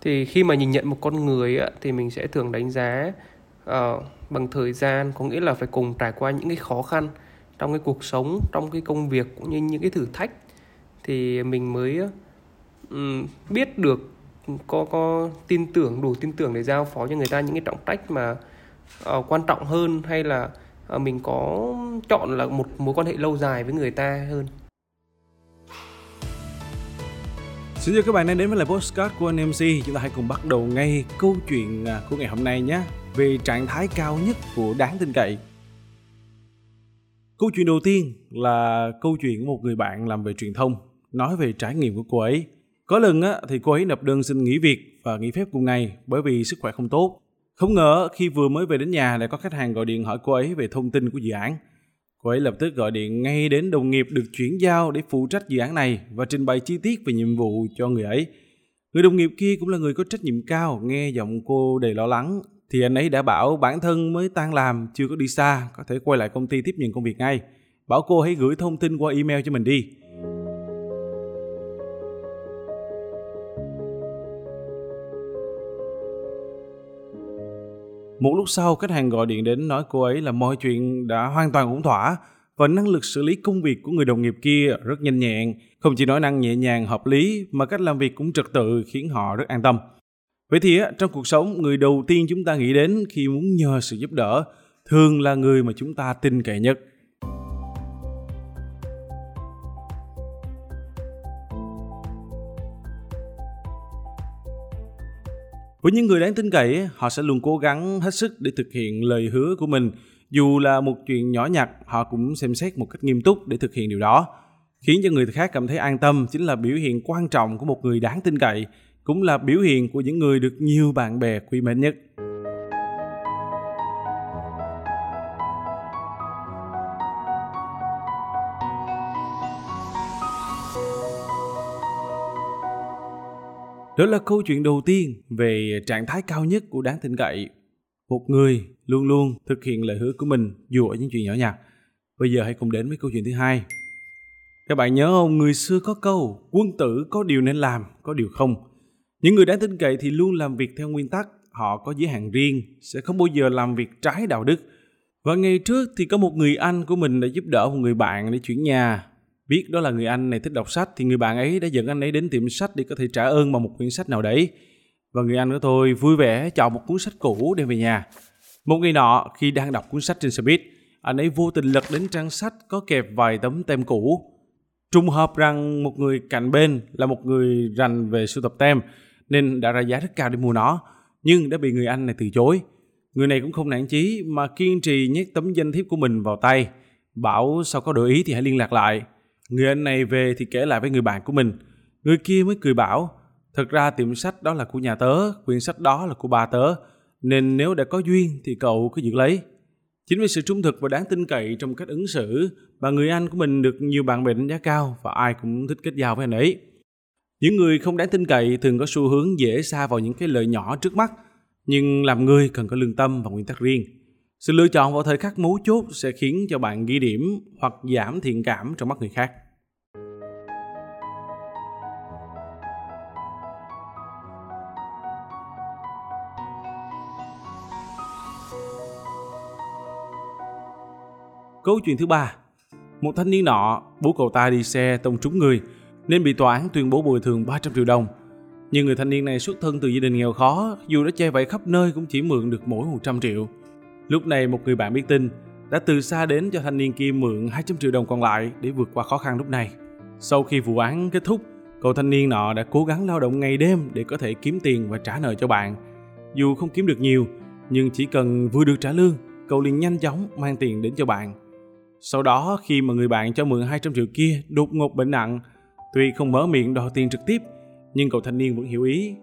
thì khi mà nhìn nhận một con người á, thì mình sẽ thường đánh giá uh, bằng thời gian có nghĩa là phải cùng trải qua những cái khó khăn trong cái cuộc sống trong cái công việc cũng như những cái thử thách thì mình mới um, biết được có có tin tưởng đủ tin tưởng để giao phó cho người ta những cái trọng trách mà uh, quan trọng hơn hay là uh, mình có chọn là một mối quan hệ lâu dài với người ta hơn. Xin chào các bạn đang đến với lại postcard của anh MC Chúng ta hãy cùng bắt đầu ngay câu chuyện à, của ngày hôm nay nhé. Về trạng thái cao nhất của đáng tin cậy. Câu chuyện đầu tiên là câu chuyện của một người bạn làm về truyền thông Nói về trải nghiệm của cô ấy. Có lần á, thì cô ấy nộp đơn xin nghỉ việc và nghỉ phép cùng ngày bởi vì sức khỏe không tốt. Không ngờ khi vừa mới về đến nhà lại có khách hàng gọi điện hỏi cô ấy về thông tin của dự án. Cô ấy lập tức gọi điện ngay đến đồng nghiệp được chuyển giao để phụ trách dự án này và trình bày chi tiết về nhiệm vụ cho người ấy. Người đồng nghiệp kia cũng là người có trách nhiệm cao, nghe giọng cô đầy lo lắng, thì anh ấy đã bảo bản thân mới tan làm, chưa có đi xa, có thể quay lại công ty tiếp nhận công việc ngay. Bảo cô hãy gửi thông tin qua email cho mình đi. Một lúc sau, khách hàng gọi điện đến nói cô ấy là mọi chuyện đã hoàn toàn ổn thỏa và năng lực xử lý công việc của người đồng nghiệp kia rất nhanh nhẹn, không chỉ nói năng nhẹ nhàng hợp lý mà cách làm việc cũng trật tự khiến họ rất an tâm. Vậy thì trong cuộc sống, người đầu tiên chúng ta nghĩ đến khi muốn nhờ sự giúp đỡ thường là người mà chúng ta tin cậy nhất. Với những người đáng tin cậy, họ sẽ luôn cố gắng hết sức để thực hiện lời hứa của mình. Dù là một chuyện nhỏ nhặt, họ cũng xem xét một cách nghiêm túc để thực hiện điều đó. Khiến cho người khác cảm thấy an tâm chính là biểu hiện quan trọng của một người đáng tin cậy, cũng là biểu hiện của những người được nhiều bạn bè quý mến nhất. Đó là câu chuyện đầu tiên về trạng thái cao nhất của đáng tin cậy. Một người luôn luôn thực hiện lời hứa của mình dù ở những chuyện nhỏ nhặt. Bây giờ hãy cùng đến với câu chuyện thứ hai. Các bạn nhớ không, người xưa có câu quân tử có điều nên làm, có điều không. Những người đáng tin cậy thì luôn làm việc theo nguyên tắc, họ có giới hạn riêng, sẽ không bao giờ làm việc trái đạo đức. Và ngày trước thì có một người anh của mình đã giúp đỡ một người bạn để chuyển nhà biết đó là người anh này thích đọc sách thì người bạn ấy đã dẫn anh ấy đến tiệm sách để có thể trả ơn bằng một quyển sách nào đấy. Và người anh của tôi vui vẻ chọn một cuốn sách cũ đem về nhà. Một ngày nọ, khi đang đọc cuốn sách trên xe buýt, anh ấy vô tình lật đến trang sách có kẹp vài tấm tem cũ. Trùng hợp rằng một người cạnh bên là một người rành về sưu tập tem, nên đã ra giá rất cao để mua nó, nhưng đã bị người anh này từ chối. Người này cũng không nản chí mà kiên trì nhét tấm danh thiếp của mình vào tay, bảo sau có đổi ý thì hãy liên lạc lại. Người anh này về thì kể lại với người bạn của mình. Người kia mới cười bảo, thật ra tiệm sách đó là của nhà tớ, quyển sách đó là của bà tớ, nên nếu đã có duyên thì cậu cứ giữ lấy. Chính vì sự trung thực và đáng tin cậy trong cách ứng xử mà người anh của mình được nhiều bạn bè đánh giá cao và ai cũng thích kết giao với anh ấy. Những người không đáng tin cậy thường có xu hướng dễ xa vào những cái lợi nhỏ trước mắt, nhưng làm người cần có lương tâm và nguyên tắc riêng. Sự lựa chọn vào thời khắc mấu chốt sẽ khiến cho bạn ghi điểm hoặc giảm thiện cảm trong mắt người khác. Câu chuyện thứ ba Một thanh niên nọ, bố cậu ta đi xe tông trúng người nên bị tòa án tuyên bố bồi thường 300 triệu đồng. Nhưng người thanh niên này xuất thân từ gia đình nghèo khó, dù đã che vẫy khắp nơi cũng chỉ mượn được mỗi 100 triệu. Lúc này một người bạn biết tin đã từ xa đến cho thanh niên kia mượn 200 triệu đồng còn lại để vượt qua khó khăn lúc này. Sau khi vụ án kết thúc, cậu thanh niên nọ đã cố gắng lao động ngày đêm để có thể kiếm tiền và trả nợ cho bạn. Dù không kiếm được nhiều, nhưng chỉ cần vừa được trả lương, cậu liền nhanh chóng mang tiền đến cho bạn. Sau đó khi mà người bạn cho mượn 200 triệu kia đột ngột bệnh nặng, tuy không mở miệng đòi tiền trực tiếp, nhưng cậu thanh niên vẫn hiểu ý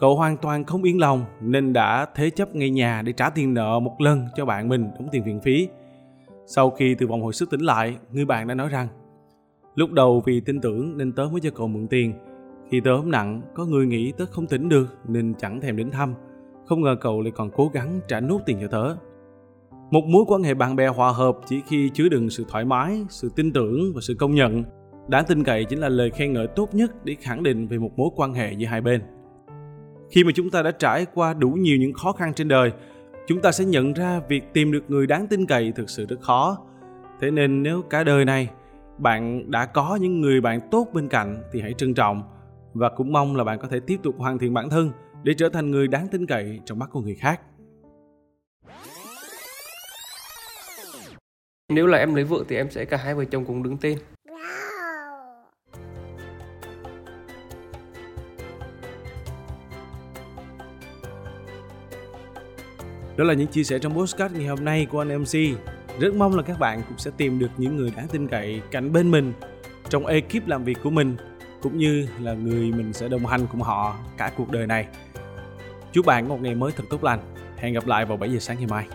Cậu hoàn toàn không yên lòng nên đã thế chấp ngay nhà để trả tiền nợ một lần cho bạn mình đóng tiền viện phí. Sau khi từ vòng hồi sức tỉnh lại, người bạn đã nói rằng Lúc đầu vì tin tưởng nên tớ mới cho cậu mượn tiền. Khi tớ ốm nặng, có người nghĩ tớ không tỉnh được nên chẳng thèm đến thăm. Không ngờ cậu lại còn cố gắng trả nốt tiền cho tớ. Một mối quan hệ bạn bè hòa hợp chỉ khi chứa đựng sự thoải mái, sự tin tưởng và sự công nhận. Đáng tin cậy chính là lời khen ngợi tốt nhất để khẳng định về một mối quan hệ giữa hai bên khi mà chúng ta đã trải qua đủ nhiều những khó khăn trên đời, chúng ta sẽ nhận ra việc tìm được người đáng tin cậy thực sự rất khó. Thế nên nếu cả đời này bạn đã có những người bạn tốt bên cạnh thì hãy trân trọng và cũng mong là bạn có thể tiếp tục hoàn thiện bản thân để trở thành người đáng tin cậy trong mắt của người khác. Nếu là em lấy vợ thì em sẽ cả hai vợ chồng cùng đứng tên. Đó là những chia sẻ trong postcard ngày hôm nay của anh MC. Rất mong là các bạn cũng sẽ tìm được những người đáng tin cậy cạnh bên mình, trong ekip làm việc của mình, cũng như là người mình sẽ đồng hành cùng họ cả cuộc đời này. Chúc bạn một ngày mới thật tốt lành. Hẹn gặp lại vào 7 giờ sáng ngày mai.